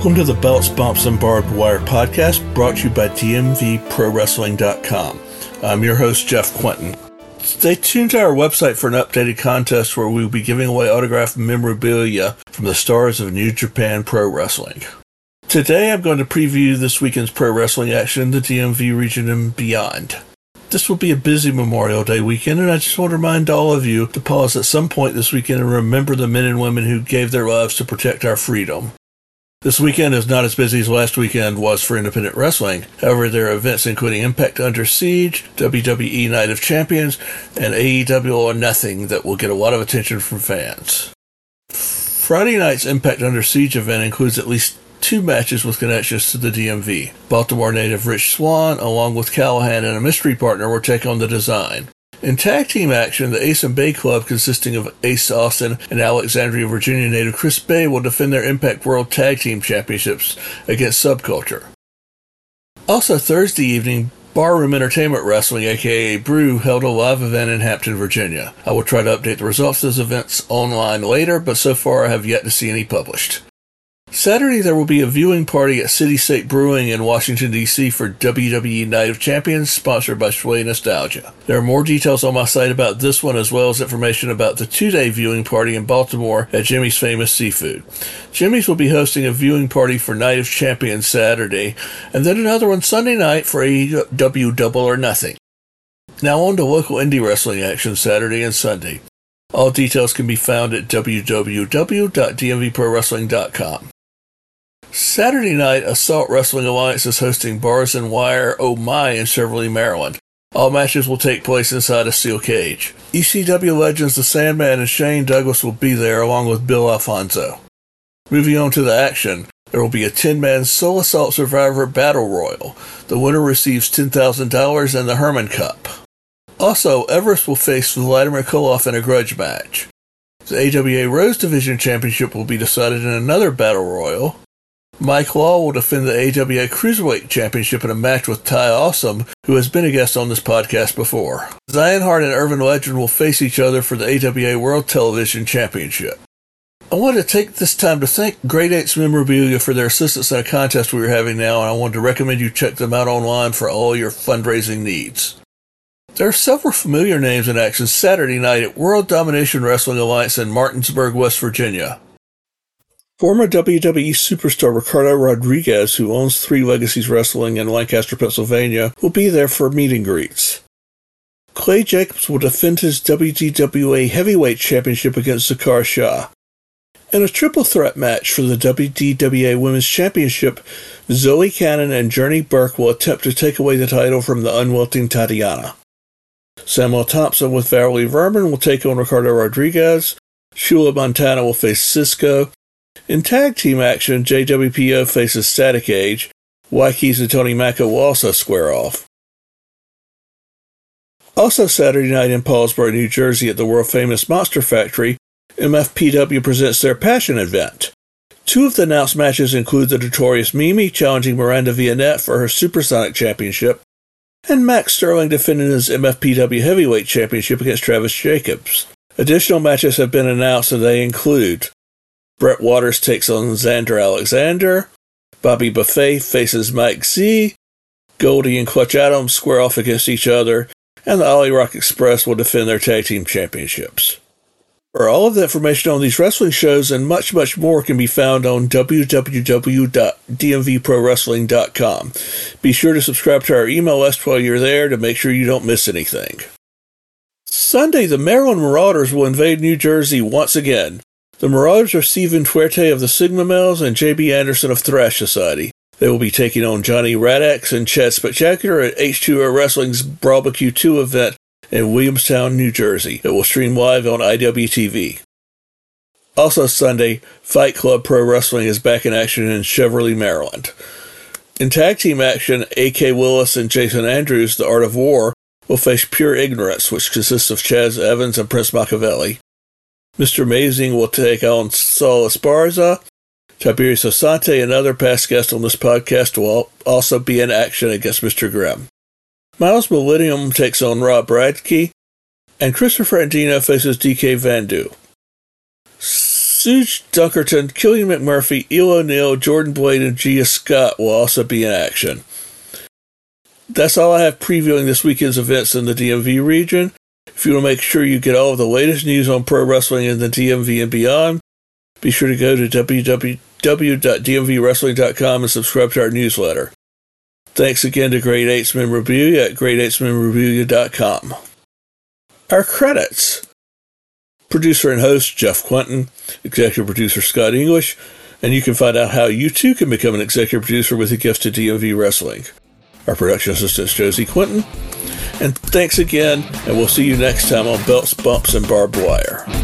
Welcome to the Belts, Bumps, and Barbed Wire podcast brought to you by DMVProWrestling.com. I'm your host, Jeff Quinton. Stay tuned to our website for an updated contest where we will be giving away autographed memorabilia from the stars of New Japan Pro Wrestling. Today I'm going to preview this weekend's pro wrestling action in the DMV region and beyond. This will be a busy Memorial Day weekend, and I just want to remind all of you to pause at some point this weekend and remember the men and women who gave their lives to protect our freedom. This weekend is not as busy as last weekend was for independent wrestling. However, there are events including Impact Under Siege, WWE Night of Champions, and AEW or Nothing that will get a lot of attention from fans. Friday night's Impact Under Siege event includes at least two matches with connections to the DMV. Baltimore native Rich Swann, along with Callihan and a mystery partner, will take on the design. In tag team action, the Ace and Bay Club, consisting of Ace Austin and Alexandria, Virginia native Chris Bey, will defend their Impact World Tag Team Championships against Subculture. Also, Thursday evening, Barroom Entertainment Wrestling, aka Brew, held a live event in Hampton, Virginia. I will try to update the results of those events online later, but so far I have yet to see any published. Saturday, there will be a viewing party at City State Brewing in Washington, D.C. for WWE Night of Champions, sponsored by Sway Nostalgia. There are more details on my site about this one, as well as information about the two day viewing party in Baltimore at Jimmy's Famous Seafood. Jimmy's will be hosting a viewing party for Night of Champions Saturday, and then another one Sunday night for AEW Double or Nothing. Now on to local indie wrestling action Saturday and Sunday. All details can be found at www.dmvprowrestling.com. Saturday night, Assault Wrestling Alliance is hosting Bars and Wire Oh My in Cheverly, Maryland. All matches will take place inside a steel cage. ECW legends The Sandman and Shane Douglas will be there along with Bill Alfonso. Moving on to the action, there will be a 10 man Soul Assault Survivor Battle Royal. The winner receives $10,000 and the Herman Cup. Also, Everest will face Vladimir Koloff in a grudge match. The AWA Rose Division Championship will be decided in another Battle Royal. Mike Law will defend the AWA Cruiserweight Championship in a match with Ty Awesome, who has been a guest on this podcast before. Zion Hart and Irvin Legend will face each other for the AWA World Television Championship. I want to take this time to thank Great Eights Memorabilia for their assistance in a contest we are having now, and I want to recommend you check them out online for all your fundraising needs. There are several familiar names in action Saturday night at World Domination Wrestling Alliance in Martinsburg, West Virginia. Former WWE superstar Ricardo Rodriguez, who owns Three Legacies Wrestling in Lancaster, Pennsylvania, will be there for meet and greets. Clay Jacobs will defend his WDWA Heavyweight Championship against Zakar Shah. In a triple threat match for the WDWA Women's Championship, Zoe Cannon and Journey Burke will attempt to take away the title from the unwilting Tatiana. Samuel Thompson with Valerie Verman will take on Ricardo Rodriguez. Shula Montana will face Cisco, in tag team action, JWPO faces Static Age. Wykeys and Tony Mako will also square off. Also Saturday night in Paulsboro, New Jersey at the world famous Monster Factory, MFPW presents their Passion event. Two of the announced matches include the notorious Mimi challenging Miranda Vionette for her Supersonic Championship, and Max Sterling defending his MFPW Heavyweight Championship against Travis Jacobs. Additional matches have been announced and they include Brett Waters takes on Xander Alexander. Bobby Buffet faces Mike Z. Goldie and Clutch Adams square off against each other, and the Ollie Rock Express will defend their tag team championships. For all of the information on these wrestling shows and much, much more can be found on www.dmvprowrestling.com. Be sure to subscribe to our email list while you're there to make sure you don't miss anything. Sunday, the Maryland Marauders will invade New Jersey once again. The Marauders are Stephen Fuerte of the Sigma Males and J.B. Anderson of Thrash Society. They will be taking on Johnny Radax and Chad Spectacular at H2O Wrestling's Barbecue 2 event in Williamstown, New Jersey. It will stream live on IWTV. Also Sunday, Fight Club Pro Wrestling is back in action in Cheverly, Maryland. In tag team action, A.K. Willis and Jason Andrews, The Art of War, will face Pure Ignorance, which consists of Chaz Evans and Prince Machiavelli. Mr. Amazing will take on Saul Esparza. Tiberius Asante, another past guest on this podcast, will also be in action against Mr. Grimm. Miles Millennium takes on Rob Bradkey, and Christopher Andino faces DK Vandu. Suge Dunkerton, Killian McMurphy, Eel O'Neill, Jordan Blade, and Gia Scott will also be in action. That's all I have previewing this weekend's events in the DMV region. If you want to make sure you get all of the latest news on pro wrestling in the DMV and beyond, be sure to go to www.dmvwrestling.com and subscribe to our newsletter. Thanks again to Great Eights Memorabilia at great8smemorabilia.com. Our credits. Producer and host Jeff Quinton, executive producer Scott English, and you can find out how you too can become an executive producer with a gift to DMV Wrestling. Our production assistant is Josie Quinton. And thanks again, and we'll see you next time on Belts, Bumps, and Barbed Wire.